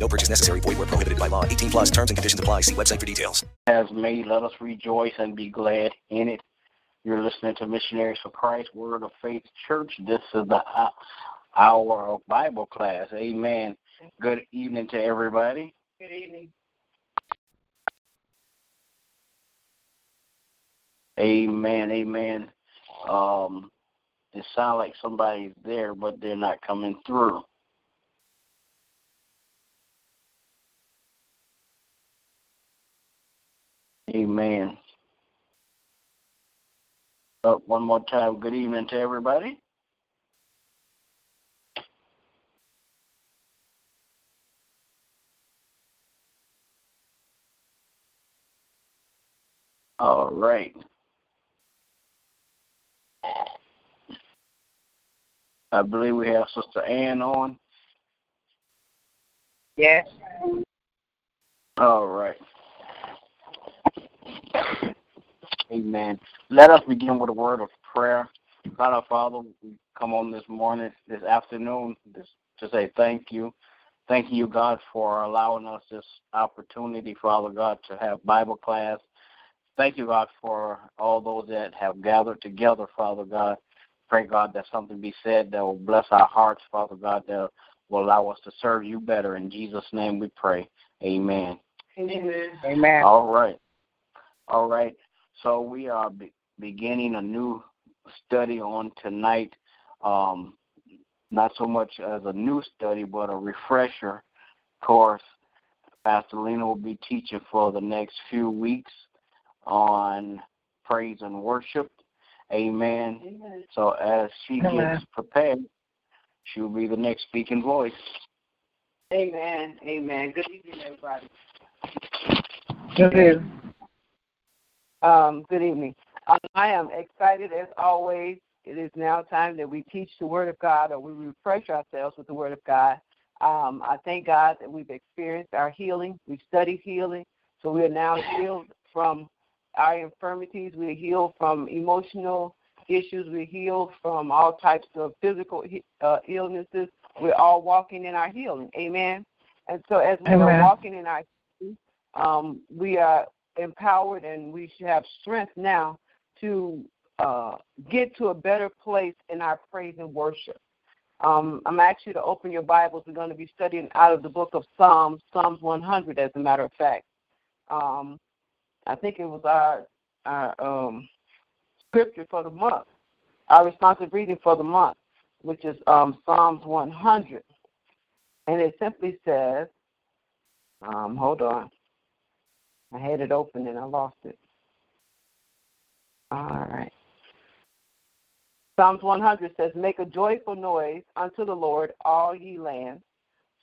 No purchase necessary. Void where prohibited by law. 18 plus terms and conditions apply. See website for details. has made. Let us rejoice and be glad in it. You're listening to Missionaries for Christ, Word of Faith Church. This is the hour of Bible class. Amen. Good evening to everybody. Good evening. Amen. Amen. Um, it sounds like somebody's there, but they're not coming through. Amen. Uh, one more time, good evening to everybody. All right. I believe we have Sister Ann on. Yes. All right. Amen. Let us begin with a word of prayer. God our Father, we come on this morning, this afternoon, this, to say thank you. Thank you, God, for allowing us this opportunity, Father God, to have Bible class. Thank you, God, for all those that have gathered together, Father God. Pray, God, that something be said that will bless our hearts, Father God, that will allow us to serve you better. In Jesus' name we pray. Amen. Amen. Amen. All right. All right. So we are be- beginning a new study on tonight. Um, not so much as a new study, but a refresher course. Pastor Lena will be teaching for the next few weeks on praise and worship. Amen. Amen. So as she Amen. gets prepared, she will be the next speaking voice. Amen. Amen. Good evening, everybody. Good evening. Um, good evening. Um, I am excited as always. It is now time that we teach the Word of God or we refresh ourselves with the Word of God. Um, I thank God that we've experienced our healing. We've studied healing. So we are now healed from our infirmities. We're healed from emotional issues. We're healed from all types of physical uh, illnesses. We're all walking in our healing. Amen. And so as we are walking in our healing, um, we are empowered and we should have strength now to uh, get to a better place in our praise and worship. Um, I'm you to open your Bibles. We're going to be studying out of the book of Psalms, Psalms 100, as a matter of fact. Um, I think it was our, our um, scripture for the month, our responsive reading for the month, which is um, Psalms 100. And it simply says, um, hold on. I had it open and I lost it. All right. Psalms 100 says, Make a joyful noise unto the Lord, all ye lands.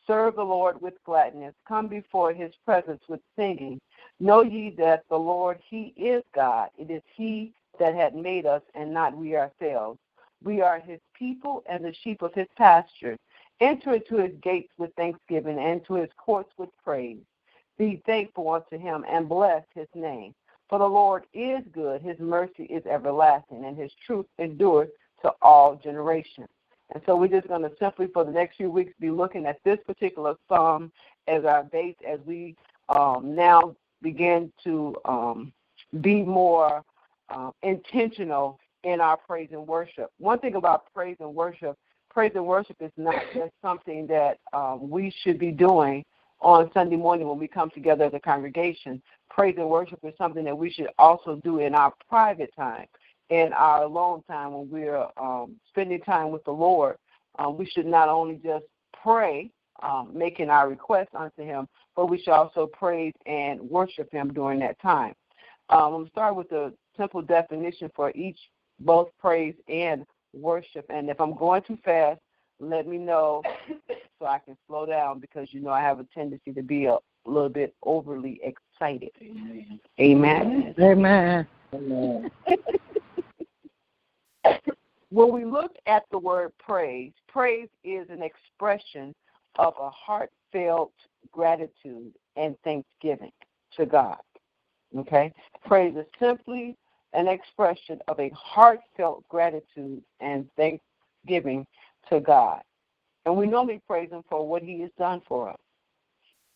Serve the Lord with gladness. Come before his presence with singing. Know ye that the Lord, he is God. It is he that had made us and not we ourselves. We are his people and the sheep of his pasture. Enter into his gates with thanksgiving and to his courts with praise. Be thankful unto him and bless his name. For the Lord is good, his mercy is everlasting, and his truth endures to all generations. And so we're just going to simply, for the next few weeks, be looking at this particular psalm as our base as we um, now begin to um, be more uh, intentional in our praise and worship. One thing about praise and worship, praise and worship is not just something that um, we should be doing on Sunday morning when we come together as a congregation. Praise and worship is something that we should also do in our private time, in our alone time when we're um, spending time with the Lord. Um, we should not only just pray, um, making our requests unto Him, but we should also praise and worship Him during that time. Um, I'm going to start with a simple definition for each, both praise and worship. And if I'm going too fast, let me know so I can slow down because you know I have a tendency to be a little bit overly excited. Amen. Amen. Amen. when we look at the word praise, praise is an expression of a heartfelt gratitude and thanksgiving to God. Okay? Praise is simply an expression of a heartfelt gratitude and thanksgiving to God. And we normally praise Him for what He has done for us.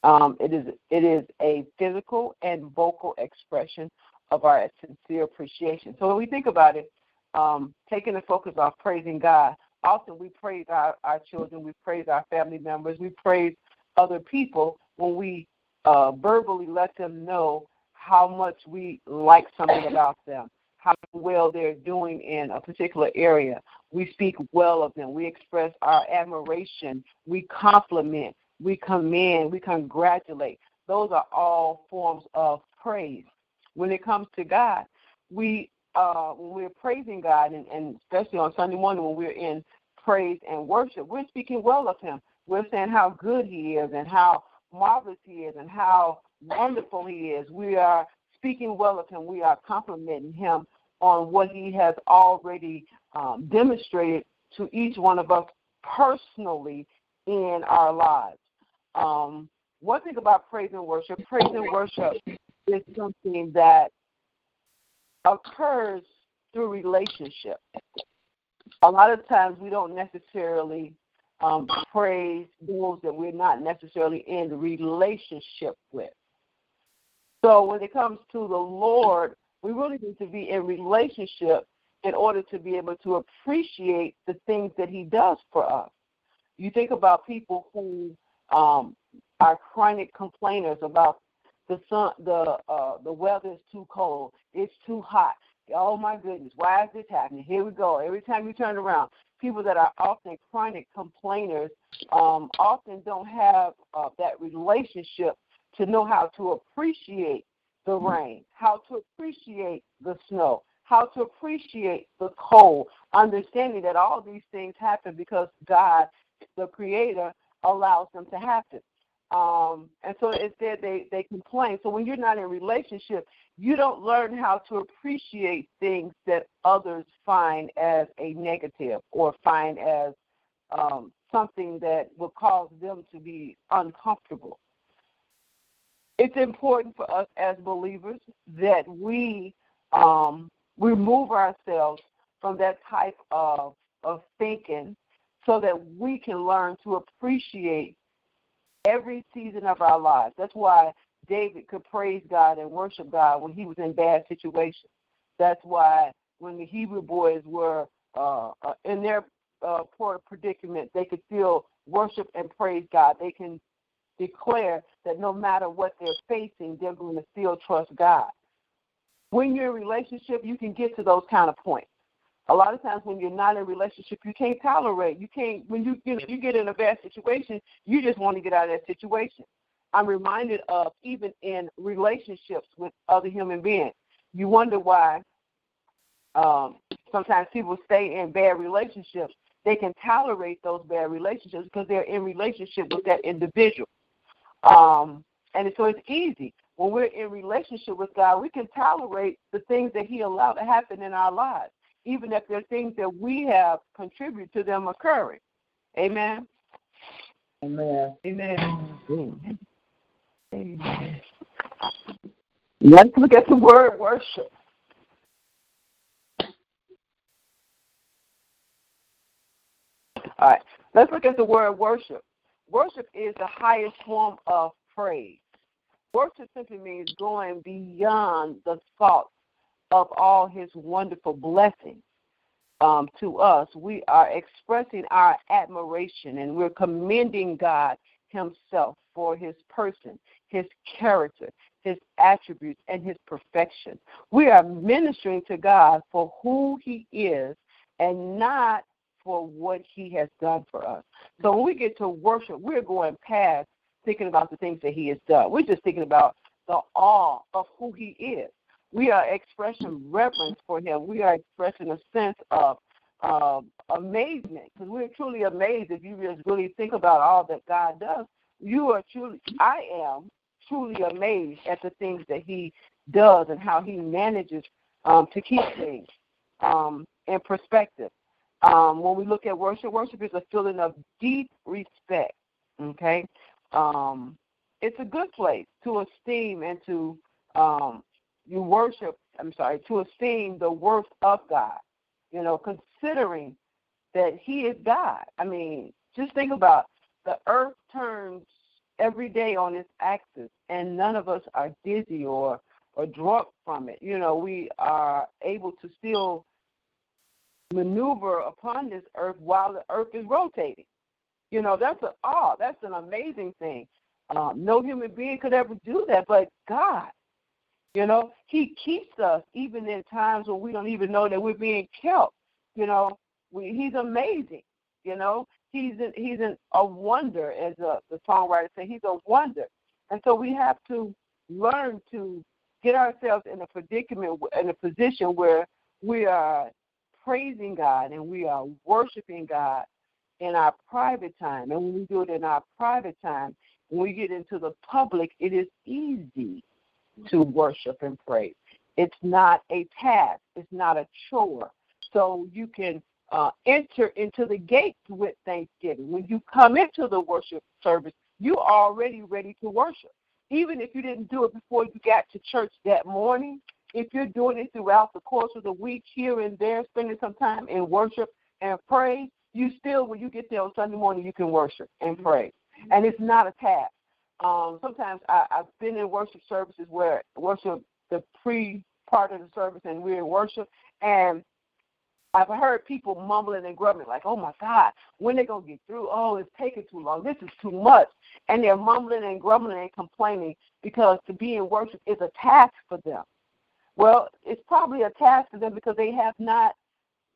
Um, it is it is a physical and vocal expression of our sincere appreciation. So when we think about it, um, taking the focus off praising God, often we praise our, our children, we praise our family members, we praise other people when we uh, verbally let them know how much we like something about them, how well they're doing in a particular area. We speak well of them. We express our admiration. We compliment. We commend. We congratulate. Those are all forms of praise. When it comes to God, we uh, when we're praising God, and, and especially on Sunday morning when we're in praise and worship, we're speaking well of Him. We're saying how good He is and how marvelous He is and how wonderful He is. We are speaking well of Him. We are complimenting Him on what He has already um, demonstrated to each one of us personally in our lives. Um, one thing about praise and worship, praise and worship is something that occurs through relationship. A lot of times we don't necessarily um, praise those that we're not necessarily in relationship with. So when it comes to the Lord, we really need to be in relationship in order to be able to appreciate the things that He does for us. You think about people who um, are chronic complainers about the sun, the uh, the weather is too cold, it's too hot. Oh my goodness, why is this happening? Here we go. Every time you turn around, people that are often chronic complainers um, often don't have uh, that relationship to know how to appreciate the rain, how to appreciate the snow, how to appreciate the cold, understanding that all these things happen because God, the Creator, allows them to happen. Um, and so instead they, they complain. So when you're not in relationship, you don't learn how to appreciate things that others find as a negative or find as um, something that will cause them to be uncomfortable. It's important for us as believers that we um, remove ourselves from that type of, of thinking so that we can learn to appreciate every season of our lives. That's why David could praise God and worship God when he was in bad situations. That's why when the Hebrew boys were uh, uh, in their uh, poor predicament, they could still worship and praise God. They can declare that no matter what they're facing, they're going to still trust God. When you're in relationship, you can get to those kind of points a lot of times when you're not in a relationship, you can't tolerate. You can't when you you, know, you get in a bad situation, you just want to get out of that situation. I'm reminded of even in relationships with other human beings. You wonder why um, sometimes people stay in bad relationships. They can tolerate those bad relationships because they're in relationship with that individual. Um, and so it's easy. When we're in relationship with God, we can tolerate the things that He allowed to happen in our lives even if there are things that we have contributed to them occurring. Amen. Amen. Amen. Amen. Let's look at the word worship. All right, let's look at the word worship. Worship is the highest form of praise. Worship simply means going beyond the thoughts of all his wonderful blessings um, to us, we are expressing our admiration and we're commending God himself for his person, his character, his attributes, and his perfection. We are ministering to God for who he is and not for what he has done for us. So when we get to worship, we're going past thinking about the things that he has done. We're just thinking about the awe of who he is we are expressing reverence for him. We are expressing a sense of uh, amazement because we're truly amazed if you just really think about all that God does. You are truly, I am truly amazed at the things that He does and how He manages um, to keep things um, in perspective. Um, when we look at worship, worship is a feeling of deep respect. Okay, um, it's a good place to esteem and to um, you worship. I'm sorry, to esteem the worth of God. You know, considering that He is God. I mean, just think about the earth turns every day on its axis, and none of us are dizzy or or drunk from it. You know, we are able to still maneuver upon this earth while the earth is rotating. You know, that's an awe. That's an amazing thing. Um, no human being could ever do that, but God. You know, He keeps us even in times when we don't even know that we're being kept. You know, we, He's amazing. You know, He's an, He's an, a wonder, as a, the songwriter said. He's a wonder, and so we have to learn to get ourselves in a predicament, in a position where we are praising God and we are worshiping God in our private time. And when we do it in our private time, when we get into the public, it is easy to worship and praise. It's not a task, it's not a chore. So you can uh, enter into the gates with thanksgiving. When you come into the worship service, you're already ready to worship. Even if you didn't do it before you got to church that morning, if you're doing it throughout the course of the week, here and there, spending some time in worship and praise, you still, when you get there on Sunday morning, you can worship and pray. And it's not a task. Um, sometimes I, I've been in worship services where worship the pre part of the service and we're in worship, and I've heard people mumbling and grumbling, like, oh my God, when they going to get through? Oh, it's taking too long. This is too much. And they're mumbling and grumbling and complaining because to be in worship is a task for them. Well, it's probably a task for them because they have not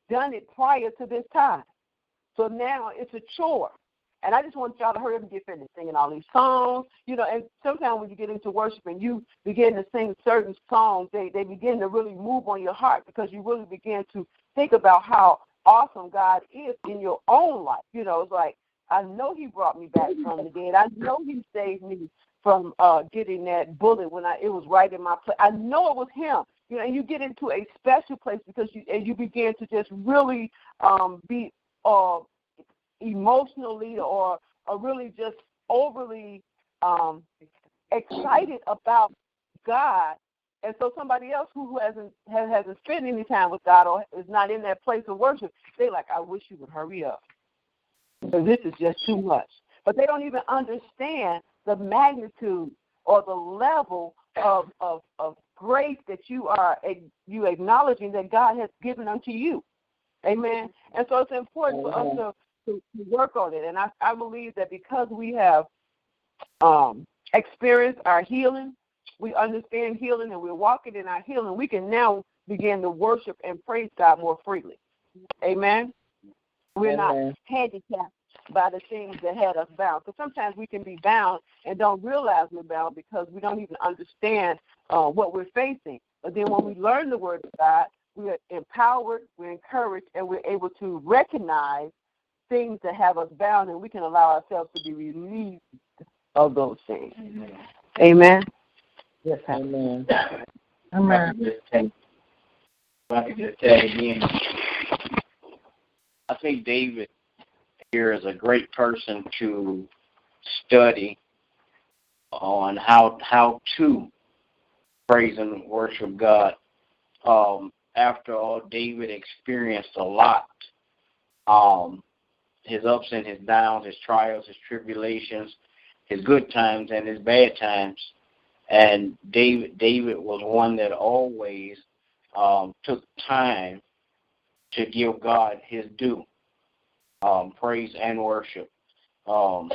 done it prior to this time. So now it's a chore. And I just want y'all to hurry up and get finished singing all these songs. You know, and sometimes when you get into worship and you begin to sing certain songs, they, they begin to really move on your heart because you really begin to think about how awesome God is in your own life. You know, it's like, I know He brought me back from the dead. I know He saved me from uh, getting that bullet when I it was right in my place. I know it was him. You know, and you get into a special place because you and you begin to just really um, be uh, emotionally or or really just overly um, excited about God. And so somebody else who hasn't hasn't spent any time with God or is not in that place of worship, they like, I wish you would hurry up. Because this is just too much. But they don't even understand the magnitude or the level of, of, of grace that you are you acknowledging that God has given unto you. Amen. And so it's important for us to, to, work on it. And I, I believe that because we have um, experienced our healing, we understand healing, and we're walking in our healing, we can now begin to worship and praise God more freely. Amen. We're Amen. not handicapped by the things that had us bound. Because sometimes we can be bound and don't realize we're bound because we don't even understand uh, what we're facing. But then when we learn the Word of God, we're empowered, we're encouraged, and we're able to recognize things that have us bound, and we can allow ourselves to be released of those things. Amen. Amen. Yes, amen. Amen. If I could just say again, I think David here is a great person to study on how how to praise and worship God. Um, after all, David experienced a lot. Um, his ups and his downs, his trials, his tribulations, his good times and his bad times. And David David was one that always um, took time to give God his due um, praise and worship. Um,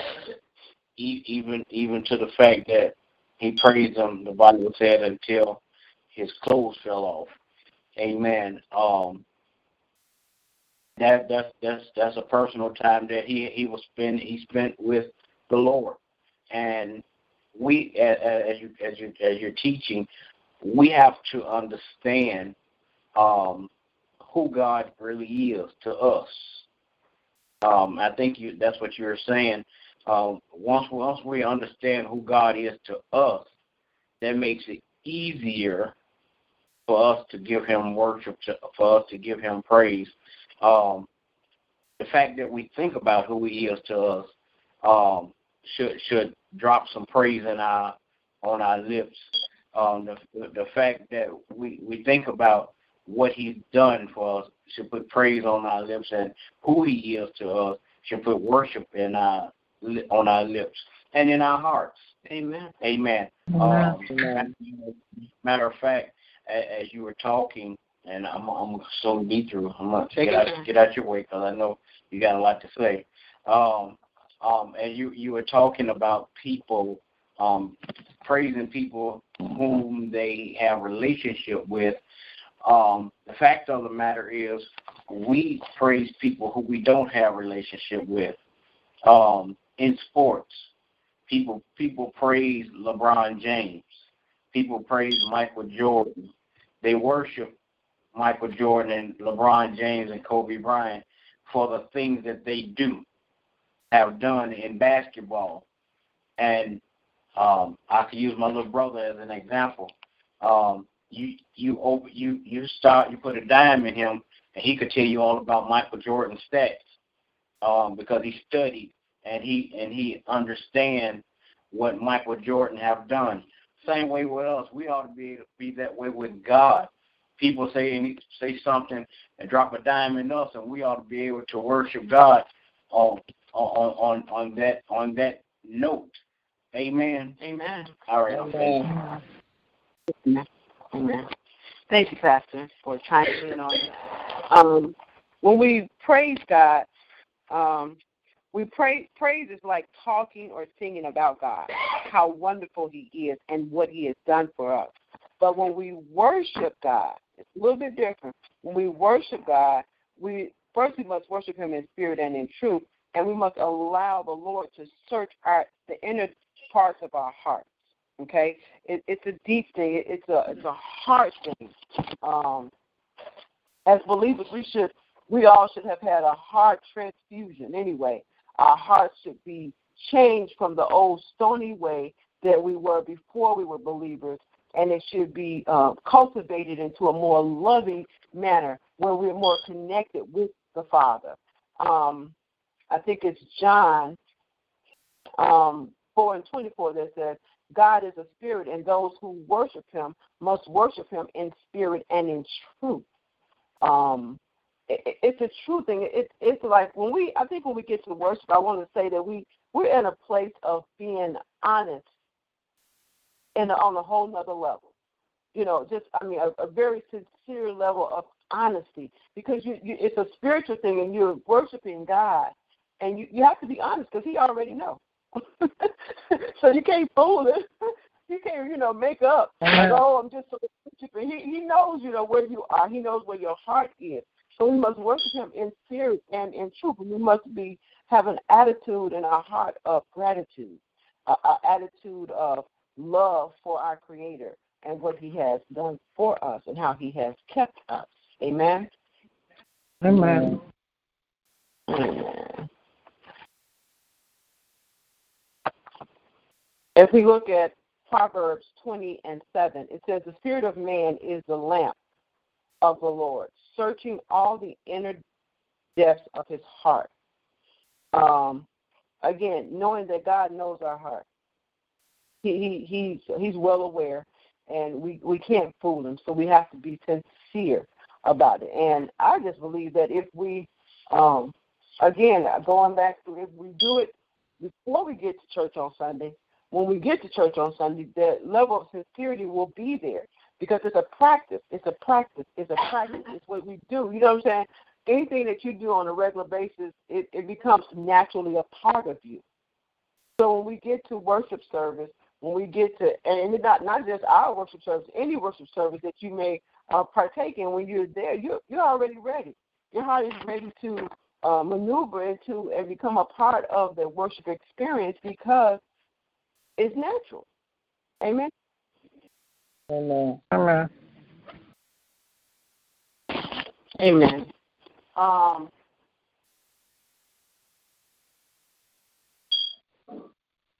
even even to the fact that he praised him, the Bible said, until his clothes fell off. Amen. Um, that that's that's that's a personal time that he he was spend he spent with the Lord, and we as, as you as you as you're teaching, we have to understand um, who God really is to us. Um, I think you that's what you were saying. um, once once we understand who God is to us, that makes it easier for us to give Him worship, to, for us to give Him praise. Um, the fact that we think about who He is to us um, should should drop some praise in our on our lips. Um, the the fact that we we think about what He's done for us should put praise on our lips, and who He is to us should put worship in our on our lips and in our hearts. Amen. Amen. Amen. Um, matter of fact, as you were talking, and I'm I'm soon be through. I'm gonna get out, get out your way because I know you got a lot to say. Um, um, and you you were talking about people um, praising people whom they have relationship with. Um, the fact of the matter is, we praise people who we don't have relationship with. Um, in sports. People people praise LeBron James. People praise Michael Jordan. They worship Michael Jordan and LeBron James and Kobe Bryant for the things that they do, have done in basketball. And um, I can use my little brother as an example. Um, you you open, you you start you put a dime in him, and he could tell you all about Michael Jordan's stats um, because he studied and he and he understand what Michael Jordan have done. Same way with us, we ought to be able to be that way with God. People say say something and drop a dime in us, and we ought to be able to worship God on on on on that on that note. Amen. Amen. All right. Amen. Amen. Thank you, Pastor, for chiming in on it. Um, when we praise God, um, we pray praise is like talking or singing about God, how wonderful He is and what He has done for us. But when we worship God, it's a little bit different. When we worship God, we first we must worship Him in spirit and in truth, and we must allow the Lord to search our the inner parts of our hearts. Okay, it, it's a deep thing. It's a it's a heart thing. Um, as believers, we should we all should have had a heart transfusion anyway our hearts should be changed from the old stony way that we were before we were believers, and it should be uh, cultivated into a more loving manner where we're more connected with the Father. Um, I think it's John um, 4 and 24 that says, God is a spirit, and those who worship him must worship him in spirit and in truth. Um, it, it's a true thing. It, it's like when we, I think when we get to worship, I want to say that we we're in a place of being honest, and on a whole nother level. You know, just I mean, a, a very sincere level of honesty because you, you, it's a spiritual thing, and you're worshiping God, and you you have to be honest because He already knows. so you can't fool it. You can't, you know, make up. Like, oh, I'm just so He he knows, you know, where you are. He knows where your heart is. So we must worship him in spirit and in truth. And we must be have an attitude in our heart of gratitude, an attitude of love for our Creator and what He has done for us and how He has kept us. Amen. Amen. If we look at Proverbs 20 and 7, it says, The spirit of man is the lamp of the Lord, searching all the inner depths of his heart. Um, again, knowing that God knows our heart. He, he he's he's well aware and we, we can't fool him, so we have to be sincere about it. And I just believe that if we um again going back to if we do it before we get to church on Sunday, when we get to church on Sunday, the level of sincerity will be there because it's a practice. It's a practice. It's a practice. It's what we do. You know what I'm saying? Anything that you do on a regular basis, it, it becomes naturally a part of you. So when we get to worship service, when we get to, and not not just our worship service, any worship service that you may uh, partake in, when you're there, you're you're already ready. Your heart is ready to uh, maneuver into and become a part of the worship experience because it's natural. Amen. Amen. Amen. Amen. Um,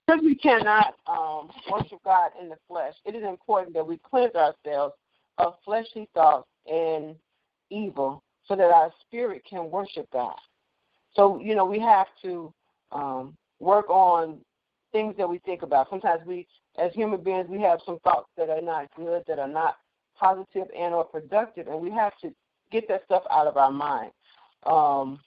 because we cannot um, worship God in the flesh, it is important that we cleanse ourselves of fleshly thoughts and evil so that our spirit can worship God. So, you know, we have to um, work on things that we think about. Sometimes we, as human beings, we have some thoughts that are not good, that are not positive and or productive, and we have to get that stuff out of our mind. Um,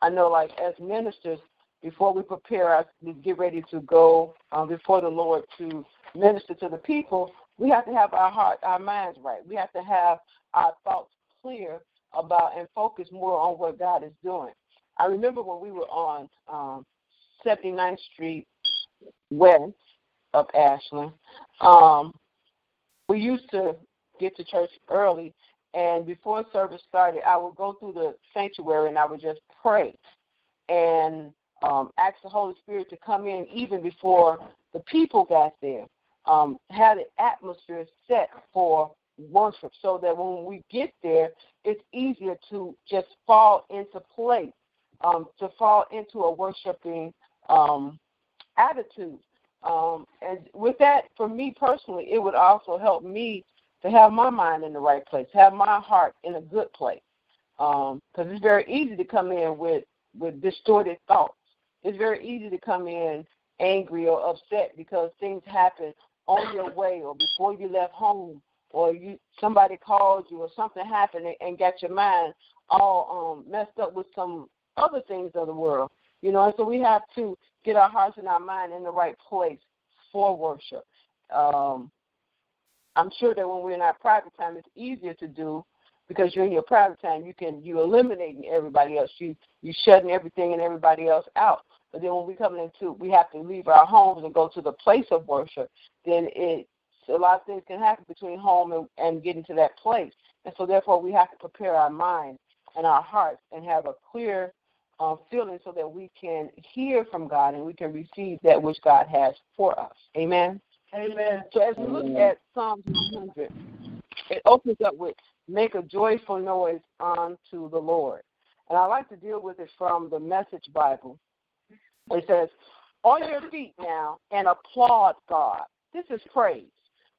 I know, like as ministers, before we prepare us, we get ready to go um, before the Lord to minister to the people. We have to have our heart, our minds right. We have to have our thoughts clear about and focus more on what God is doing. I remember when we were on um, 79th Street West of Ashland. Um, we used to get to church early, and before service started, I would go through the sanctuary and I would just pray and um, ask the Holy Spirit to come in even before the people got there. Um, had the atmosphere set for worship so that when we get there, it's easier to just fall into place, um, to fall into a worshiping um, attitude. Um, and with that, for me personally, it would also help me to have my mind in the right place, have my heart in a good place. Because um, it's very easy to come in with, with distorted thoughts. It's very easy to come in angry or upset because things happen on your way or before you left home or you somebody called you or something happened and got your mind all um, messed up with some other things of the world. You know, and so we have to get our hearts and our mind in the right place for worship. Um, I'm sure that when we're in our private time, it's easier to do because you're in your private time. You can you eliminating everybody else. You you shutting everything and everybody else out. But then when we come into, we have to leave our homes and go to the place of worship. Then it a lot of things can happen between home and, and getting to that place. And so therefore we have to prepare our mind and our hearts and have a clear um, feeling so that we can hear from God and we can receive that which God has for us. Amen. Amen. So as we look at Psalms 100, it opens up with make a joyful noise unto the Lord. And I like to deal with it from the Message Bible. It says, On your feet now and applaud God. This is praise.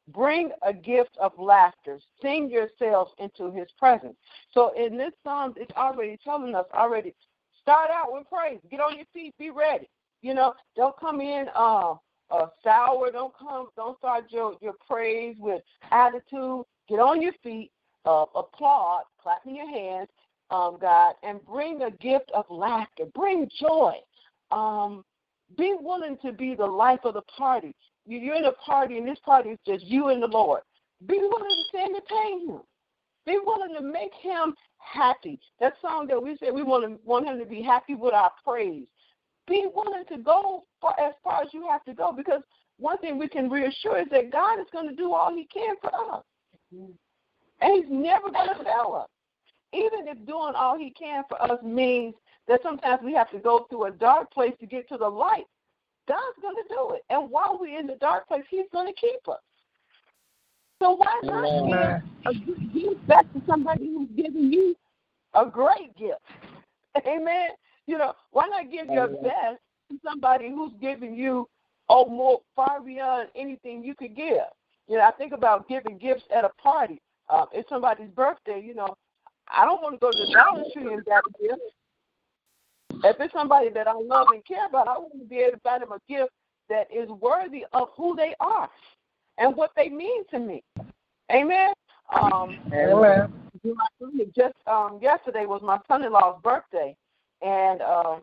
Bring a gift of laughter. Sing yourselves into his presence. So in this psalm, it's already telling us already start out with praise. Get on your feet, be ready. You know, don't come in uh, uh sour, don't come don't start your, your praise with attitude. Get on your feet, uh, applaud, clapping your hands, um, God, and bring a gift of laughter. Bring joy. Um, be willing to be the life of the party. You're in a party, and this party is just you and the Lord. Be willing to entertain Him. Be willing to make Him happy. That song that we said we want to want Him to be happy with our praise. Be willing to go for as far as you have to go, because one thing we can reassure is that God is going to do all He can for us, and He's never going to fail us. Even if doing all He can for us means that sometimes we have to go through a dark place to get to the light. God's going to do it. And while we're in the dark place, He's going to keep us. So why not give a good gift back to somebody who's giving you a great gift? Amen. You know, why not give your best to somebody who's giving you oh more far beyond anything you could give? You know, I think about giving gifts at a party. Uh, it's somebody's birthday, you know, I don't want to go to the Dollar Tree and get a gift. If it's somebody that I love and care about, I want to be able to buy them a gift that is worthy of who they are and what they mean to me. Amen. Um, Amen. Just um, yesterday was my son-in-law's birthday, and uh,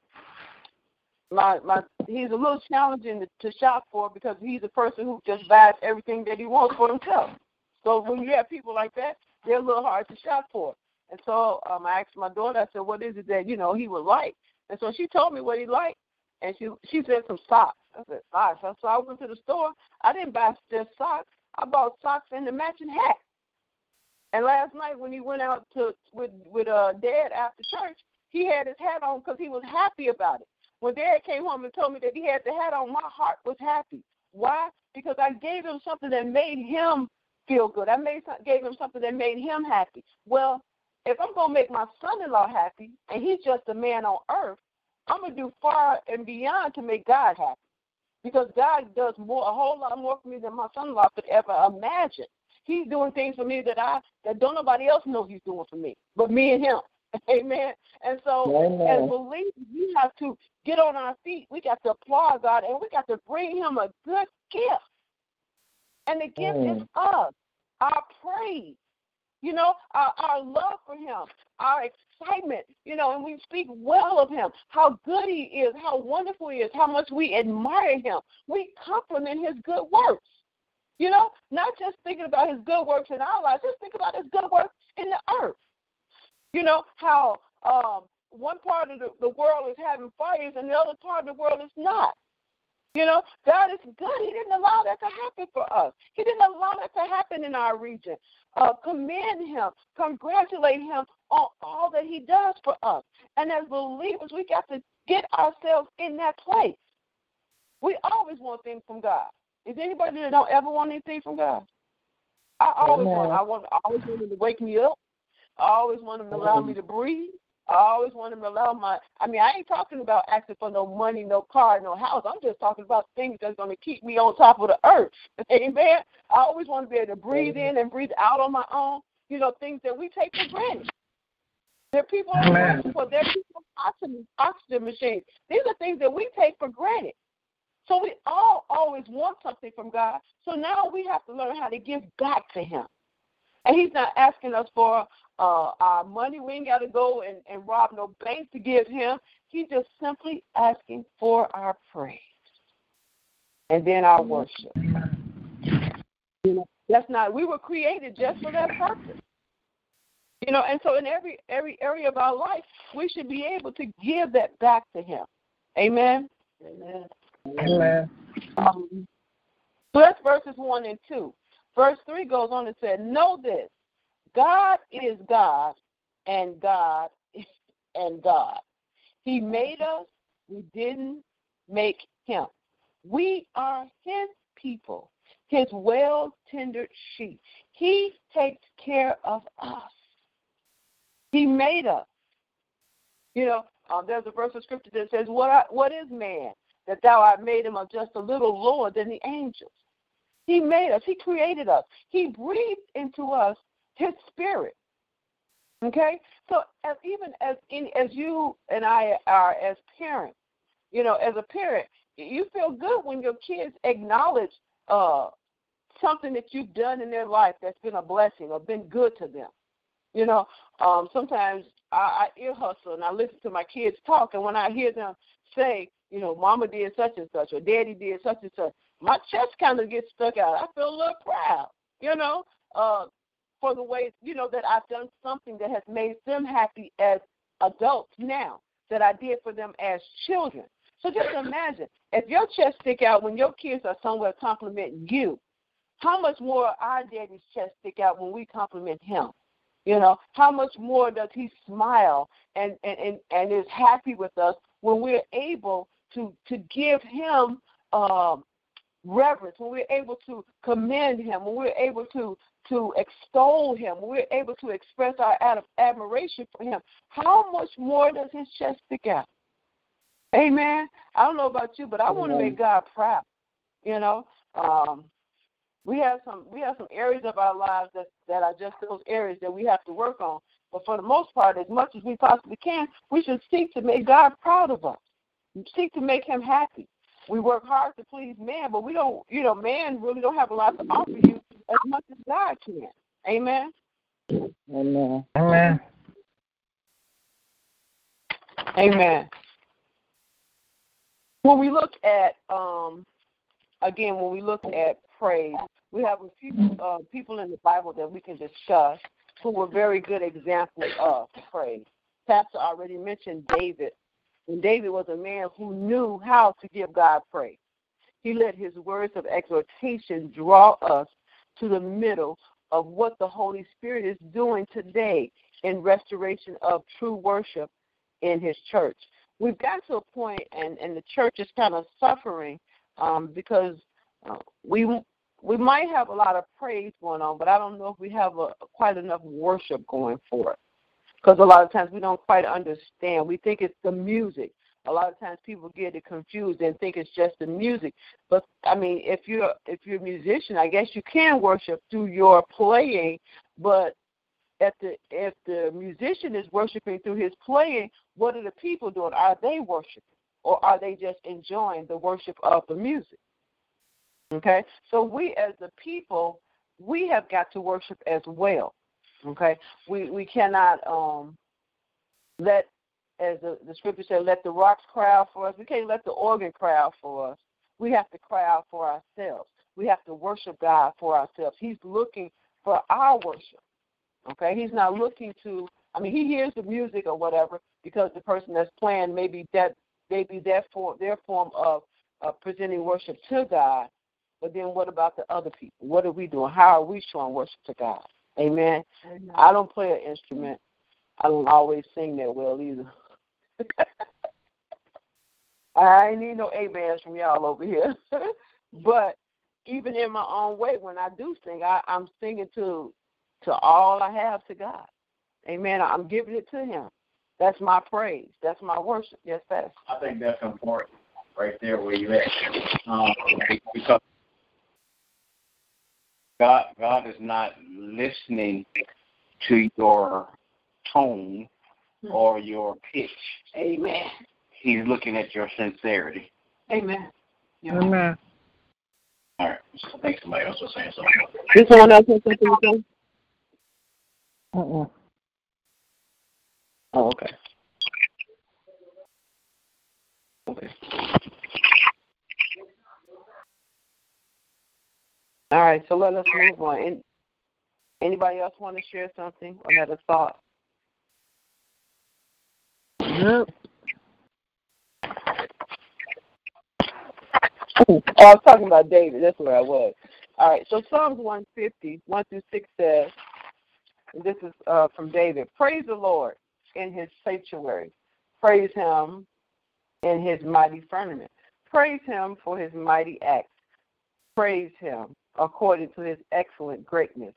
my my he's a little challenging to, to shop for because he's a person who just buys everything that he wants for himself. So when you have people like that, they're a little hard to shop for. And so um, I asked my daughter, I said, "What is it that you know he would like?" And so she told me what he liked, and she she said some socks. I said socks. So I went to the store. I didn't buy just socks. I bought socks and the matching hat. And last night when he went out to with with uh dad after church, he had his hat on because he was happy about it. When dad came home and told me that he had the hat on, my heart was happy. Why? Because I gave him something that made him feel good. I made gave him something that made him happy. Well, if I'm gonna make my son-in-law happy, and he's just a man on earth, I'm gonna do far and beyond to make God happy because God does more, a whole lot more for me than my son-in-law could ever imagine. He's doing things for me that I that don't nobody else know He's doing for me, but me and Him. Amen. And so, Amen. as believers, we have to get on our feet. We got to applaud God, and we got to bring Him a good gift. And the gift is Mm. us, our praise. You know, our, our love for Him, our excitement. You know, and we speak well of Him, how good He is, how wonderful He is, how much we admire Him. We compliment His good works. You know, not just thinking about His good works in our lives, just think about His good works in the earth. You know how um, one part of the, the world is having fires and the other part of the world is not. You know, God is good. He didn't allow that to happen for us. He didn't allow that to happen in our region. Uh, commend Him, congratulate Him on all that He does for us. And as believers, we got to get ourselves in that place. We always want things from God. Is anybody that don't ever want anything from God? I always want. I want. I always want Him to wake me up. I always want Him to allow me to breathe. I always want to allow my. I mean, I ain't talking about asking for no money, no car, no house. I'm just talking about things that's going to keep me on top of the earth. Amen. I always want to be able to breathe in and breathe out on my own. You know, things that we take for granted. There are people on for there are people oxygen, oxygen machines. These are things that we take for granted. So we all always want something from God. So now we have to learn how to give back to Him. And He's not asking us for uh, our money. We ain't got to go and, and rob no bank to give Him. He's just simply asking for our praise and then our worship. You know, that's not. We were created just for that purpose. You know, and so in every every area of our life, we should be able to give that back to Him. Amen. Amen. Amen. Um, so that's verses 1 and 2. Verse 3 goes on and said, Know this God is God, and God is and God. He made us, we didn't make him. We are his people, his well tendered sheep. He takes care of us. He made us. You know, um, there's a verse of scripture that says, "What I, what is man that thou art made him of just a little lower than the angels?" He made us. He created us. He breathed into us His Spirit. Okay, so as even as in, as you and I are as parents, you know, as a parent, you feel good when your kids acknowledge uh, something that you've done in their life that's been a blessing or been good to them. You know, um, sometimes I, I ear hustle and I listen to my kids talk, and when I hear them say, you know, Mama did such and such or Daddy did such and such, my chest kind of gets stuck out. I feel a little proud, you know, uh, for the way you know that I've done something that has made them happy as adults now that I did for them as children. So just imagine if your chest stick out when your kids are somewhere complimenting you, how much more our daddy's chest stick out when we compliment him? You know, how much more does he smile and, and, and, and is happy with us when we're able to to give him um, reverence, when we're able to commend him, when we're able to to extol him, when we're able to express our ad- admiration for him, how much more does his chest stick out? Amen. I don't know about you, but I want to make God proud. You know, um, we have some we have some areas of our lives that that are just those areas that we have to work on. But for the most part, as much as we possibly can, we should seek to make God proud of us. Seek to make Him happy. We work hard to please man, but we don't. You know, man really don't have a lot to offer you as much as God can. Amen. Amen. Amen. Amen. When we look at, um, again, when we look at praise, we have a few uh, people in the Bible that we can discuss who were very good examples of praise. Pastor already mentioned David, and David was a man who knew how to give God praise. He let his words of exhortation draw us to the middle of what the Holy Spirit is doing today in restoration of true worship in his church. We've got to a point, and, and the church is kind of suffering um, because uh, we we might have a lot of praise going on, but I don't know if we have a, quite enough worship going for it. Because a lot of times we don't quite understand. We think it's the music. a lot of times people get it confused and think it's just the music. But I mean, if you're if you're a musician, I guess you can worship through your playing. But if the if the musician is worshiping through his playing, what are the people doing? Are they worshiping, or are they just enjoying the worship of the music? Okay, so we as the people, we have got to worship as well. Okay, we we cannot um let as the, the scripture said, let the rocks cry out for us. We can't let the organ cry out for us. We have to cry out for ourselves. We have to worship God for ourselves. He's looking for our worship. Okay? He's not looking to I mean he hears the music or whatever because the person that's playing maybe that maybe their form their form of uh, presenting worship to God. But then what about the other people? What are we doing? How are we showing worship to God? Amen. Amen. I don't play an instrument. I don't always sing that well either. I ain't need no A bands from y'all over here. but even in my own way, when I do sing, I, I'm singing to to all I have to God. Amen. I'm giving it to Him. That's my praise. That's my worship. Yes, that's. I think that's important, right there where you at, um, because God God is not listening to your tone Hmm. or your pitch. Amen. He's looking at your sincerity. Amen. Yeah. Amen. All right. I think somebody else was saying something. Did someone else have something to say? Uh-uh. Oh, okay. Okay. All right, so let us move on. Anybody else want to share something or have a thought? Yep. Oh, I was talking about David. That's where I was. All right. So Psalms 150, 1 through 6 says, this is uh, from David Praise the Lord in his sanctuary. Praise him in his mighty firmament. Praise him for his mighty acts. Praise him according to his excellent greatness.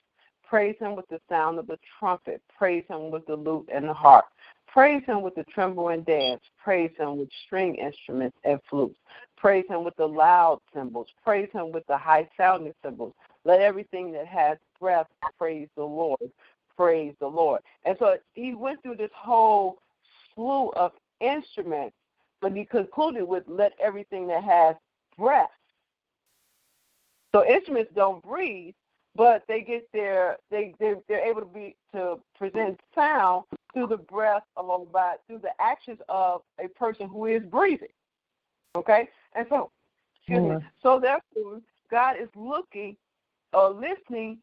Praise him with the sound of the trumpet. Praise him with the lute and the harp. Praise him with the timbrel and dance. Praise him with string instruments and flutes. Praise him with the loud cymbals. Praise him with the high sounding cymbals. Let everything that has breath praise the Lord. Praise the Lord. And so he went through this whole slew of instruments, but he concluded with let everything that has breath. So instruments don't breathe, but they get their they they they're able to be to present sound through the breath along by through the actions of a person who is breathing. Okay? And so excuse mm-hmm. me. So therefore God is looking or listening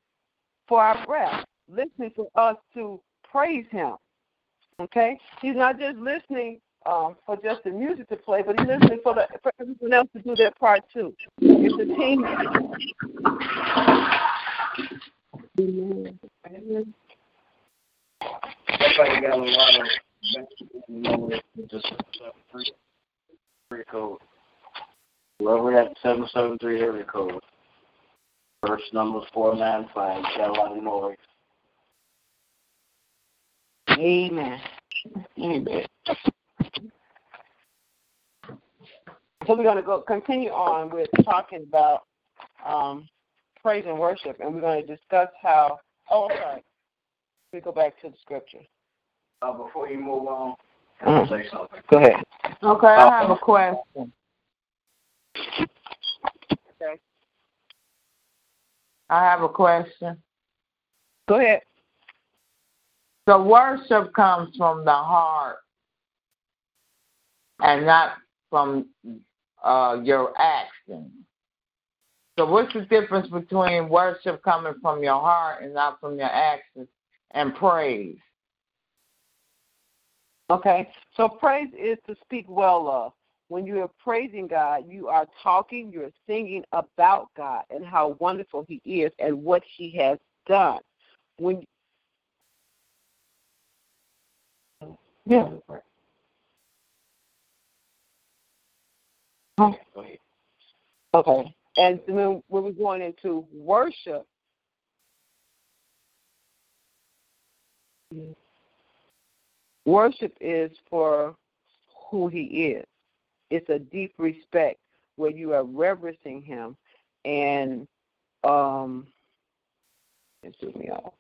for our breath, listening for us to praise him. Okay? He's not just listening um, for just the music to play, but he's listening for the for everyone else to do their part too. It's a team. Amen. Everybody got a lot of just area code. Whoever that seven seven three area code. First number four nine five. Got a lot of noise. Amen. Amen. So we're going to go continue on with talking about um, praise and worship, and we're going to discuss how. Oh, sorry we go back to the scripture. Uh, before you move on, mm. say something. Go ahead. Okay, I have a question. Okay. I have a question. Go ahead. The worship comes from the heart and not from uh, your actions. So, what's the difference between worship coming from your heart and not from your actions? and praise. Okay, so praise is to speak well of. When you are praising God, you are talking, you're singing about God and how wonderful He is and what He has done. When yeah. Okay, and then when we're going into worship, Worship is for who he is. it's a deep respect where you are reverencing Him and um, it took me off.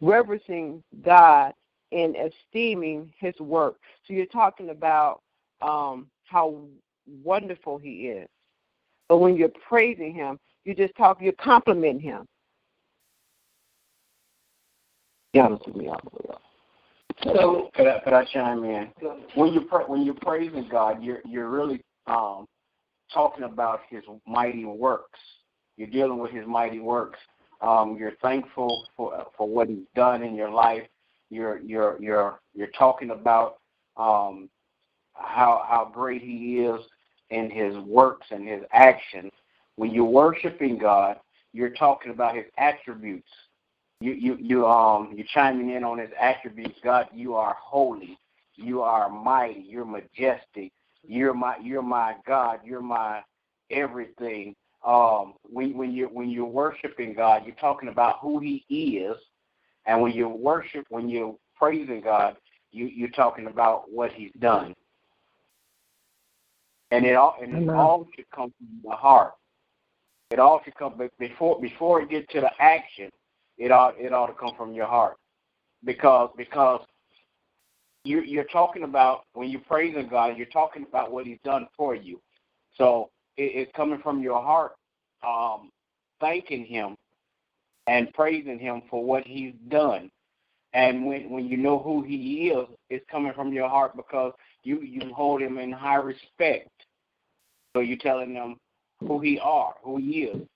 Reverencing God and esteeming His work. So you're talking about um, how wonderful He is. But when you're praising Him, you just talk. You're complimenting Him. Yeah, this took me off. So could I, could I chime in? When you when you're praising God, you're you're really um, talking about His mighty works. You're dealing with His mighty works. Um, you're thankful for for what He's done in your life. You're you're you're you're talking about um, how how great He is in His works and His actions. When you're worshiping God, you're talking about His attributes you you you um you're chiming in on his attributes. God, you are holy, you are mighty, you're majestic, you're my you're my God, you're my everything. Um, when when you when you're worshiping God, you're talking about who He is, and when you worship, when you're praising God, you you're talking about what He's done. And it all and it all should come from the heart. It all should come before before it gets to the action it ought it ought to come from your heart, because because you you're talking about when you're praising God, you're talking about what He's done for you. So it, it's coming from your heart, um, thanking Him and praising Him for what He's done. And when when you know who He is, it's coming from your heart because you you hold Him in high respect. So you're telling them who He are, who He is.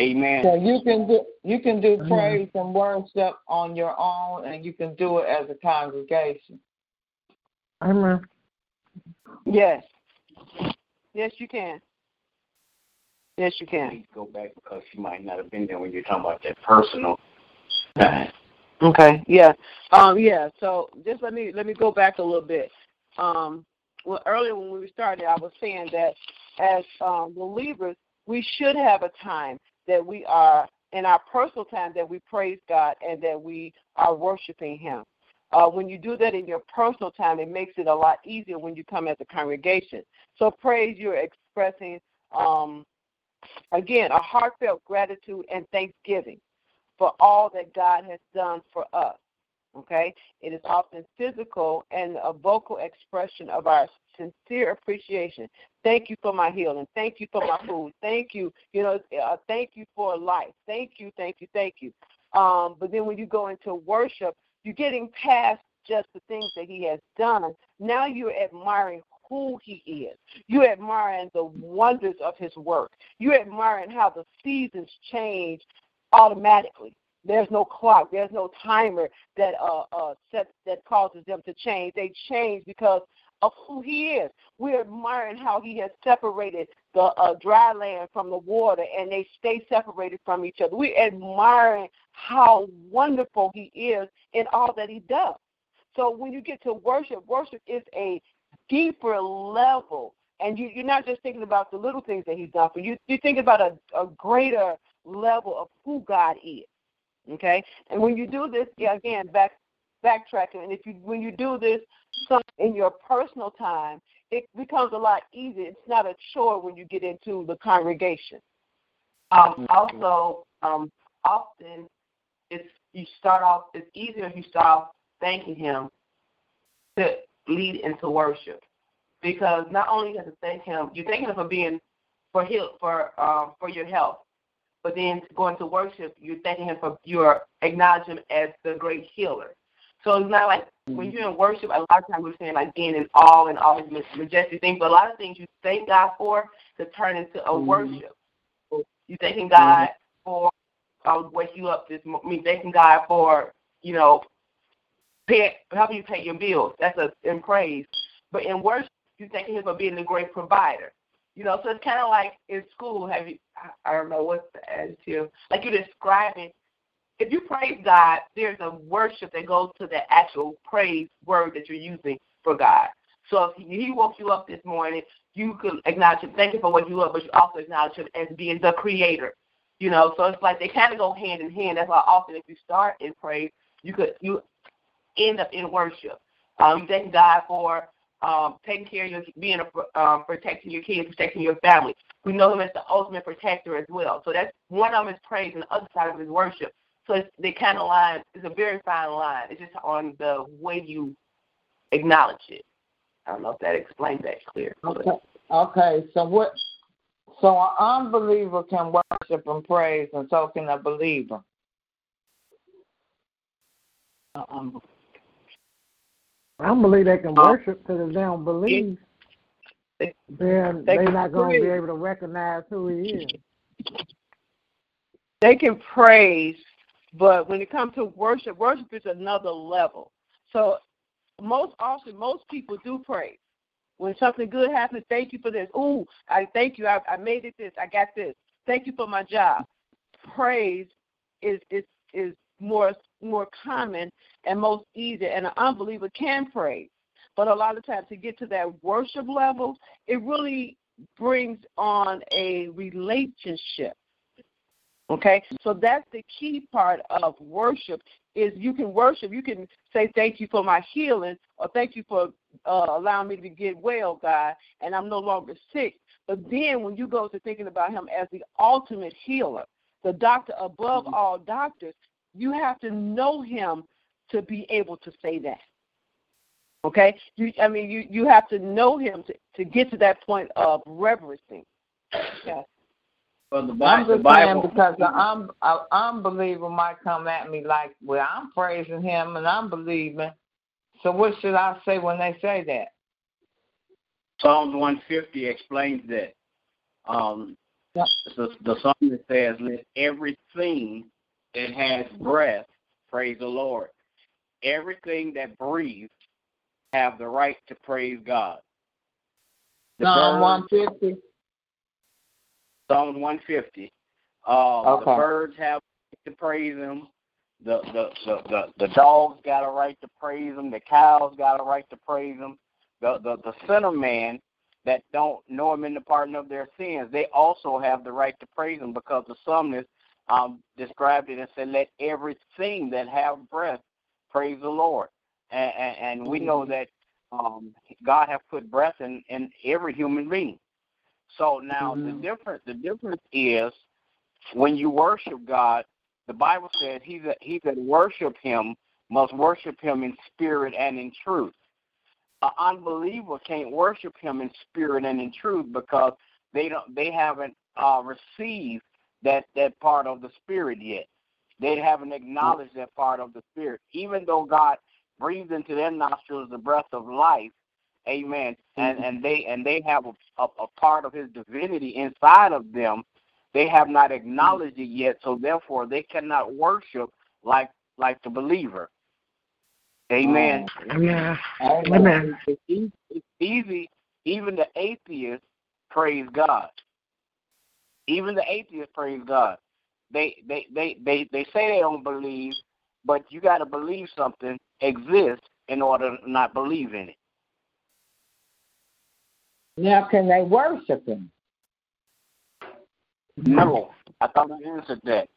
Amen. So you can do you can do mm-hmm. praise and worship on your own, and you can do it as a congregation. Amen. Yes. Yes, you can. Yes, you can. Go back because you might not have been there when you're talking about that personal. Okay. Yeah. Um. Yeah. So just let me let me go back a little bit. Um. Well, earlier when we started, I was saying that as um, believers, we should have a time that we are in our personal time that we praise God and that we are worshiping Him. Uh, when you do that in your personal time, it makes it a lot easier when you come as a congregation. So praise, you're expressing, um, again, a heartfelt gratitude and thanksgiving for all that God has done for us. Okay? It is often physical and a vocal expression of our sincere appreciation. Thank you for my healing. Thank you for my food. Thank you. You know, uh, thank you for life. Thank you, thank you, thank you. Um, but then when you go into worship, you're getting past just the things that he has done. Now you're admiring who he is. You're admiring the wonders of his work. You're admiring how the seasons change automatically. There's no clock. There's no timer that uh, uh, sets that causes them to change. They change because of who he is. We're admiring how he has separated the uh, dry land from the water and they stay separated from each other. We're admiring how wonderful he is in all that he does. So when you get to worship, worship is a deeper level. And you, you're not just thinking about the little things that he's done for you. You think about a, a greater level of who God is. Okay? And when you do this, yeah, again, back backtracking. And if you when you do this in your personal time, it becomes a lot easier. It's not a chore when you get into the congregation. Um, also, um, often it's you start off. It's easier if you start off thanking Him to lead into worship, because not only you have to thank Him, you're thanking Him for being for heal for um, for your health, but then going to worship, you're thanking Him for your acknowledging Him as the great healer. So it's not like when mm-hmm. you're in worship, a lot of times we're saying like being in awe and all these majestic things, but a lot of things you thank God for to turn into a mm-hmm. worship. You thanking God mm-hmm. for I'll wake you up this morning. I mean, thanking God for you know pay, helping you pay your bills. That's a in praise. But in worship, you thanking Him for being the great provider. You know, so it's kind of like in school. Have you? I don't know what's the adjective. Like you're describing if you praise God, there's a worship that goes to the actual praise word that you're using for God. So if He woke you up this morning, you could acknowledge Him, thank you for waking you up, but you also acknowledge Him as being the Creator. You know, so it's like they kind of go hand in hand. That's why often if you start in praise, you could you end up in worship. Um, you thank God for um, taking care of your, being a, um, protecting your kids, protecting your family. We know him as the ultimate protector as well. So that's one of his praise, and the other side of his worship. So it's, they kind of line. It's a very fine line. It's just on the way you acknowledge it. I don't know if that explains that clear. Okay. Okay. So what? So an unbeliever can worship and praise, and so can a believer. Um, I don't believe they can oh. worship because if they don't believe, then they they're not going to be able to recognize who he is. they can praise, but when it comes to worship, worship is another level. So most often, most people do praise. When something good happens, thank you for this. Ooh, I thank you. I, I made it this. I got this. Thank you for my job. Praise is is is more more common and most easy, and an unbeliever can praise. But a lot of times, to get to that worship level, it really brings on a relationship. Okay, so that's the key part of worship is you can worship, you can say thank you for my healing or thank you for uh, allowing me to get well, God, and I'm no longer sick. But then when you go to thinking about him as the ultimate healer, the doctor above all doctors, you have to know him to be able to say that. Okay? You I mean you, you have to know him to, to get to that point of reverencing. Okay. Well, the, I'm Bi- the just saying Bible. because the un- a unbeliever might come at me like, "Well, I'm praising him and I'm believing." So what should I say when they say that? Psalms 150 explains that. Um, Yep. the, the psalmist says, "Let everything that has breath praise the Lord. Everything that breathes have the right to praise God." The Psalm birds- 150. Psalm 150. Uh, Okay. The birds have to praise Him. The the, the the the dogs got a right to praise Him. The cows got a right to praise Him. The the the sinner man that don't know Him in the pardon of their sins, they also have the right to praise Him because the psalmist um, described it and said, "Let everything that have breath praise the Lord." And, and, and we know that um, God has put breath in in every human being. So now the Mhm. difference the difference is when you worship God, the Bible says he that he that worship him must worship him in spirit and in truth. An unbeliever can't worship him in spirit and in truth because they don't they haven't uh, received that that part of the spirit yet. They haven't mm-hmm. acknowledged that part of the spirit, even though God breathed into their nostrils the breath of life. Amen. And mm-hmm. and they and they have a, a, a part of His divinity inside of them. They have not mm-hmm. acknowledged it yet, so therefore they cannot worship like like the believer. Amen. Oh, amen. Amen. Amen. It's easy, it's easy. Even the atheists praise God. Even the atheists praise God. They they they they, they say they don't believe, but you got to believe something exists in order to not believe in it. Now, can they worship him? No, I thought I answered that.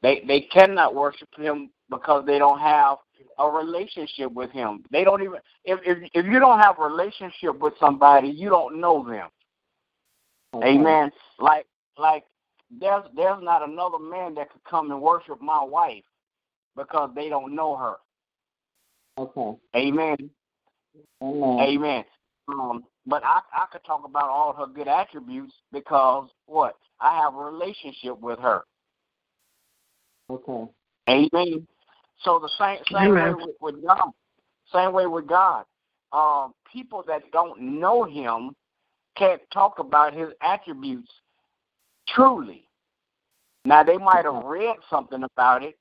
They they cannot worship him because they don't have a relationship with him. They don't even if if if you don't have a relationship with somebody, you don't know them. Amen. Like like there's there's not another man that could come and worship my wife because they don't know her. Okay. Amen. Amen. Amen. Um, but I I could talk about all her good attributes because what? I have a relationship with her. Okay. Amen. So the same same Amen. way with, with God. Same way with God. Um, people that don't know Him can't talk about His attributes truly. Now they might have mm-hmm. read something about it,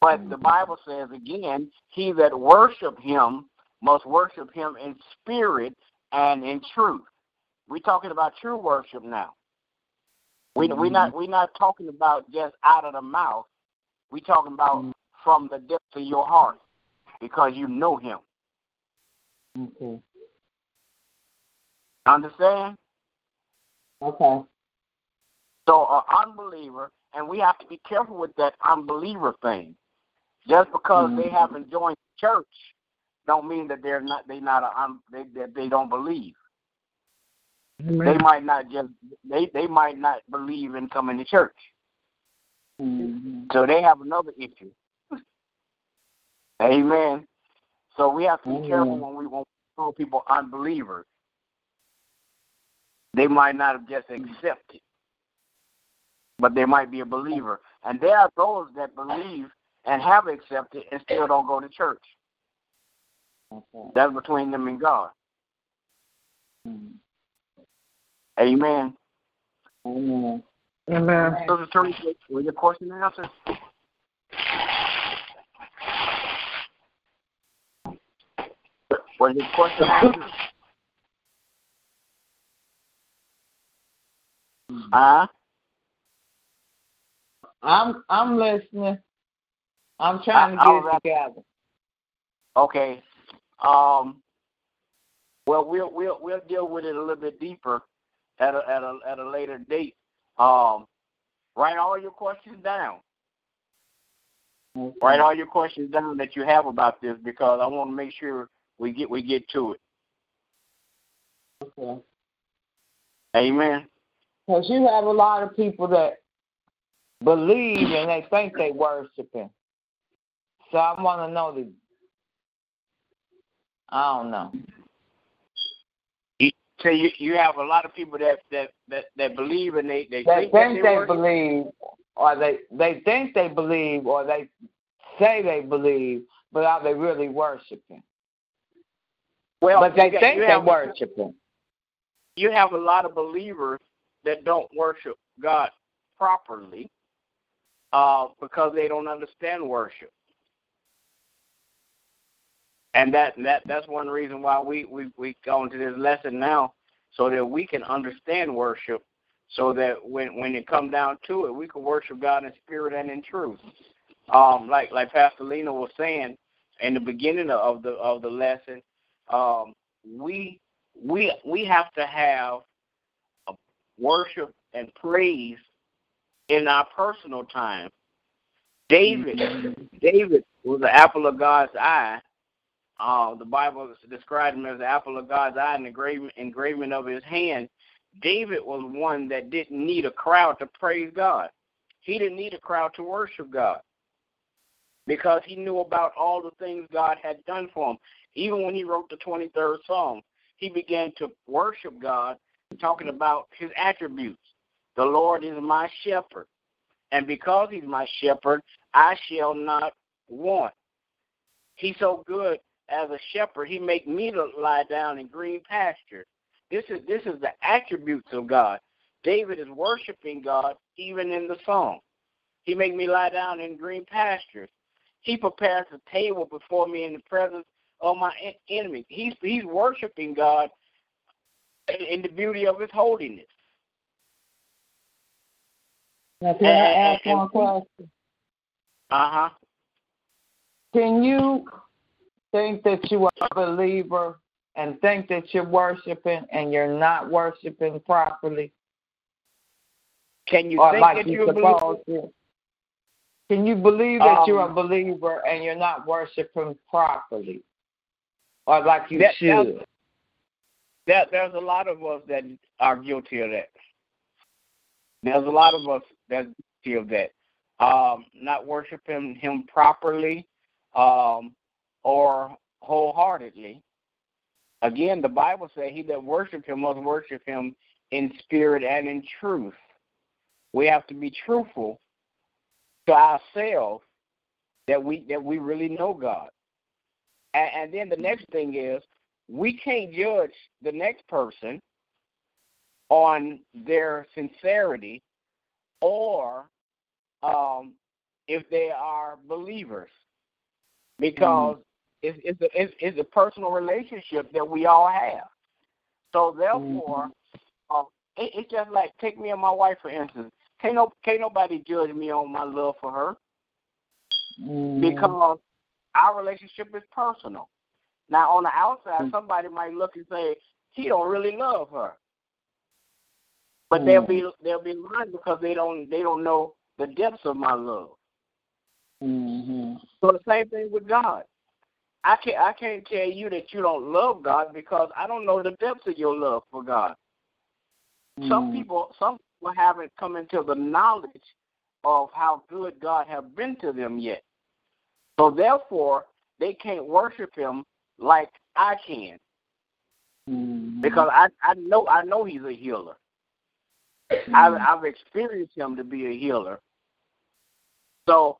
but the mm-hmm. Bible says again, he that worship Him must worship Him in spirit and in truth. We're talking about true worship now. We we not mm-hmm. we not talking about just out of the mouth. We talking about from the depth of your heart because you know Him. Okay. Understand? Okay. So an unbeliever, and we have to be careful with that unbeliever thing. Just because they haven't joined the church don't mean that they're not they not a, um, they that they don't believe. Amen. They might not just they they might not believe in coming to church. Mm-hmm. So they have another issue. Amen. So we have to be Amen. careful when we when we call people unbelievers. They might not have just accepted, but they might be a believer. And there are those that believe and have accepted and still don't go to church. Okay. That's between them and God. Mhm. Amen. Amen. Amen. So the term was your question answered? Was your question answered? Huh? I'm I'm listening. I'm trying to get it together. Okay. Um. Well, we'll we'll we'll deal with it a little bit deeper at a at a at a later date. Um. Write all your questions down. Write all your questions down that you have about this because I want to make sure we get we get to it. Okay. Amen. Because you have a lot of people that believe and they think they worshiping. So I want to know the. I don't know. So you you have a lot of people that that that, that believe and they they They think, think they they believe, or they they think they believe, or they say they believe, but are they really worshiping? Well, but they got- think they have, worshiping. You have a lot of believers that don't worship God properly uh, because they don't understand worship. And that, that that's one reason why we, we, we go into this lesson now so that we can understand worship so that when when it comes down to it, we can worship God in spirit and in truth. Um, like like Pastor Lena was saying in the beginning of the of the lesson, um, we we we have to have worship and praise in our personal time. David, David was the apple of God's eye. Uh, the Bible described him as the apple of God's eye and engraving, engraving of his hand. David was one that didn't need a crowd to praise God. He didn't need a crowd to worship God because he knew about all the things God had done for him. Even when he wrote the 23rd Psalm, he began to worship God, talking about his attributes. The Lord is my shepherd, and because he's my shepherd, I shall not want. He's so good as a shepherd, he make me to lie down in green pastures. This is this is the attributes of God. David is worshiping God even in the song. He make me lie down in green pastures. He prepares a table before me in the presence of my en- enemy. He's he's worshiping God in- in the beauty of His holiness. Now, can I ask and- one question? Uh huh. Can you think that you are a believer and think that you're worshiping and you're not worshiping properly, Can you or think like that you're you're a believer? supposed to? Can you believe that you're a Um, believer and you're not worshiping properly, or like you That- should? There, there's a lot of us that are guilty of that. There's a lot of us guilty of that. Um, not worshiping Him properly um, or wholeheartedly. Again, the Bible says, "He that worship Him must worship Him in spirit and in truth." We have to be truthful to ourselves that we that we really know God. And, and then the next thing is we can't judge the next person on their sincerity or um, if they are believers because it's, it's, a, it's, it's a personal relationship that we all have. So therefore, uh, it, it's just like take me and my wife for instance. Can't no can't nobody judge me on my love for her Mhm. because our relationship is personal. Now, on the outside, Mm. somebody might look and say he don't really love her, but they'll be they'll be lying because they don't they don't know the depths of my love. Mhm. So the same thing with God. I can't I can't tell you that you don't love God because I don't know the depths of your love for God. Mm. Some people some people haven't come into the knowledge of how good God have been to them yet. So therefore they can't worship him like I can. Mm-hmm. Because I, I know I know he's a healer. I've I've experienced him to be a healer. So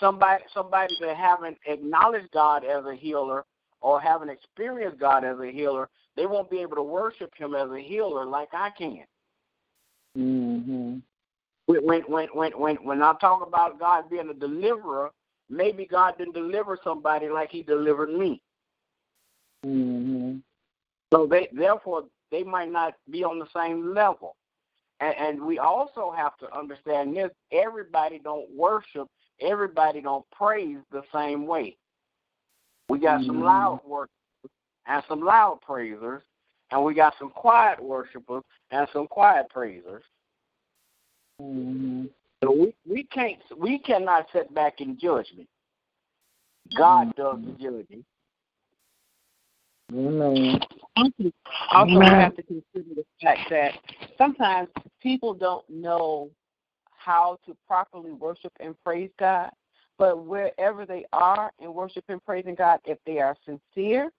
somebody somebody that haven't acknowledged God as a healer or haven't experienced God as a healer, they won't be able to worship Him as a healer like I can. Mm-hmm. When when when when when I talk about God being a deliverer, maybe God didn't deliver somebody like He delivered me. Mm-hmm. So they therefore they might not be on the same level. And, and we also have to understand this: everybody don't worship everybody don't praise the same way. We got mm-hmm. some loud worshipers and some loud praisers, and we got some quiet worshipers and some quiet praisers. Mm-hmm. So we, we can't we cannot sit back in judgment. God mm-hmm. does the judging. Amen. Also, we have to consider the fact that sometimes people don't know how to properly worship and praise God. But wherever they are in worship and praising God, if they are sincere,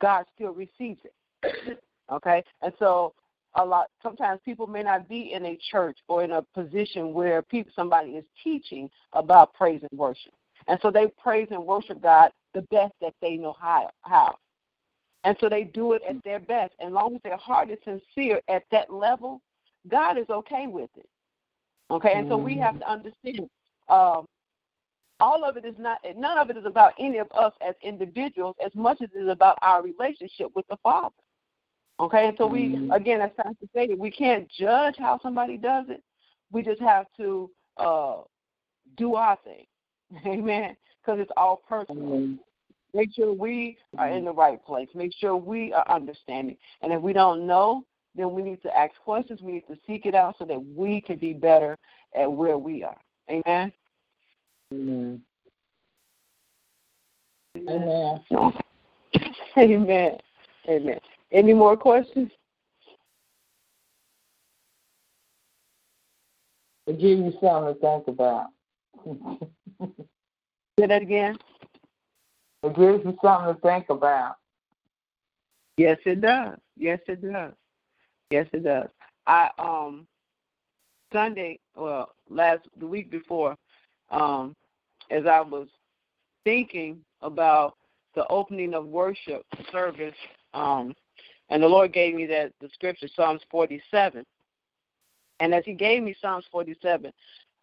God still receives it. okay? And so a lot sometimes people may not be in a church or in a position where people somebody is teaching about praise and worship. And so they praise and worship God the best that they know how how. And so they do it at their best. And long as their heart is sincere at that level, God is okay with it. Okay, and so we have to understand um, all of it is not, none of it is about any of us as individuals as much as it is about our relationship with the Father. Okay, and so we, mm-hmm. again, as Pastor stated, we can't judge how somebody does it. We just have to uh, do our thing. Amen. Because it's all personal. Mm-hmm. Make sure we are in mm-hmm. the right place. Make sure we are understanding. And if we don't know, then we need to ask questions. We need to seek it out so that we can be better at where we are. Amen. Amen. Amen. Amen. Amen. Any more questions? It gives you something to think about. Say that again. It gives you something to think about. Yes, it does. Yes, it does. Yes, it does. I um Sunday, well, last the week before, um, as I was thinking about the opening of worship service, um, and the Lord gave me that the scripture Psalms 47. And as He gave me Psalms 47,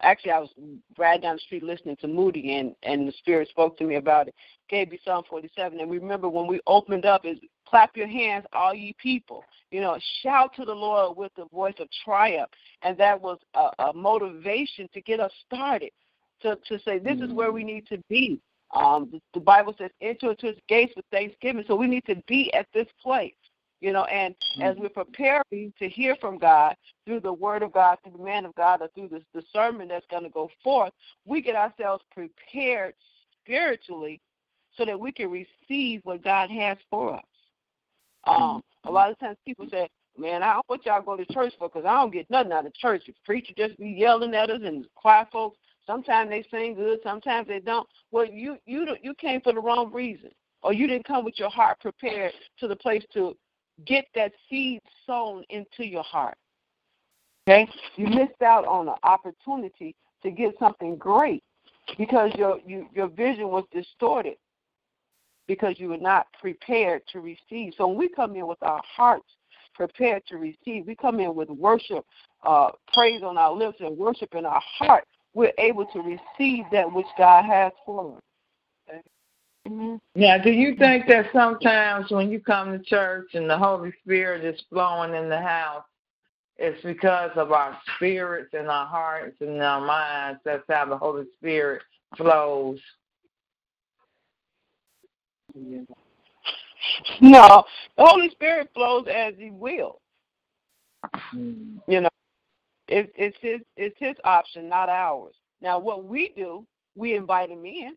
actually I was right down the street listening to Moody, and and the Spirit spoke to me about it. Gave me Psalm 47, and remember when we opened up is clap your hands, all ye people. You know, shout to the Lord with the voice of triumph, and that was a, a motivation to get us started. To to say this is where we mm. need to be. Um, the, the Bible says enter into His gates with thanksgiving, so we need to be at this place you know, and as mm-hmm. we're preparing to hear from God through the Word of God, through the man of God, or through the, the sermon that's going to go forth, we get ourselves prepared spiritually so that we can receive what God has for us. Um, a lot of times people say, man, I don't want y'all go to church for because I don't get nothing out of church. The preacher just be yelling at us and choir folks. Sometimes they sing good, sometimes they don't. Well, you you you came for the wrong reason, or you didn't come with your heart prepared to the place to get that seed sown into your heart. Okay? You missed out on an opportunity to get something great because your you, your vision was distorted because you were not prepared to receive. So when we come in with our hearts prepared to receive, we come in with worship, uh, praise on our lips and worship in our heart, we're able to receive that which God has for us. Mm-hmm. Now, do you think that sometimes when you come to church and the Holy Spirit is flowing in the house, it's because of our spirits and our hearts and our minds. That's how the Holy Spirit flows. No, the Holy Spirit flows as He will. Mm. You know, it, it's His it's His option, not ours. Now, what we do, we invite Him in.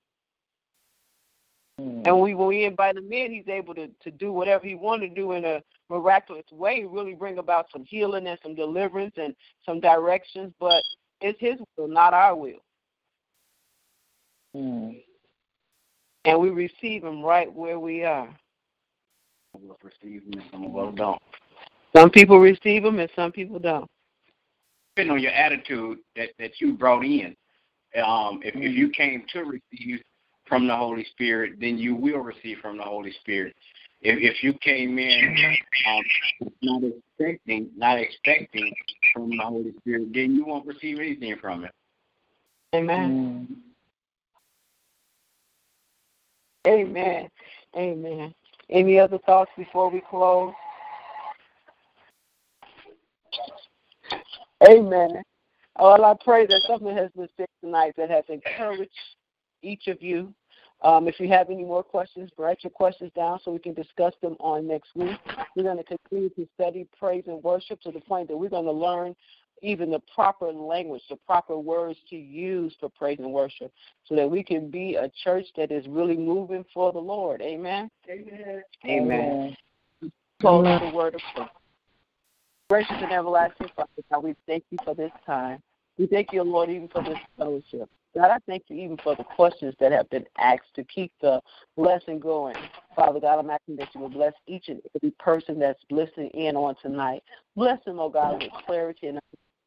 Mm. And we, when we invite him in, he's able to, to do whatever he wanted to do in a miraculous way, really bring about some healing and some deliverance and some directions. But it's his will, not our will. Mm. And we receive him right where we are. Some receive him and some of us don't. Some people receive him and some people don't. Depending on your attitude that, that you brought in. Um, if, if you came to receive from the Holy Spirit, then you will receive from the Holy Spirit. If, if you came in um, not expecting, not expecting from the Holy Spirit, then you won't receive anything from it. Amen. Mm. Amen. Amen. Any other thoughts before we close? Amen. Well, I pray that something has been said tonight that has encouraged each of you. Um, if you have any more questions, write your questions down so we can discuss them on next week. We're going to continue to study praise and worship to the point that we're going to learn even the proper language, the proper words to use for praise and worship, so that we can be a church that is really moving for the Lord. Amen. Amen. Amen. Close the word of prayer. Gracious and everlasting Father, God, we thank you for this time. We thank you, Lord, even for this fellowship. God, I thank you even for the questions that have been asked to keep the lesson going. Father God, I'm asking that you will bless each and every person that's listening in on tonight. Bless them, oh God, with clarity and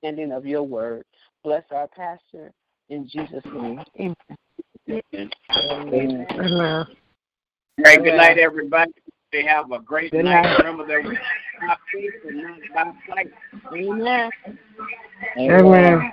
understanding of your word. Bless our pastor in Jesus' name. Amen. Amen. Amen. Great. Good night, everybody. They have a great night. night. Remember that we by faith and not by sight. Amen. Amen.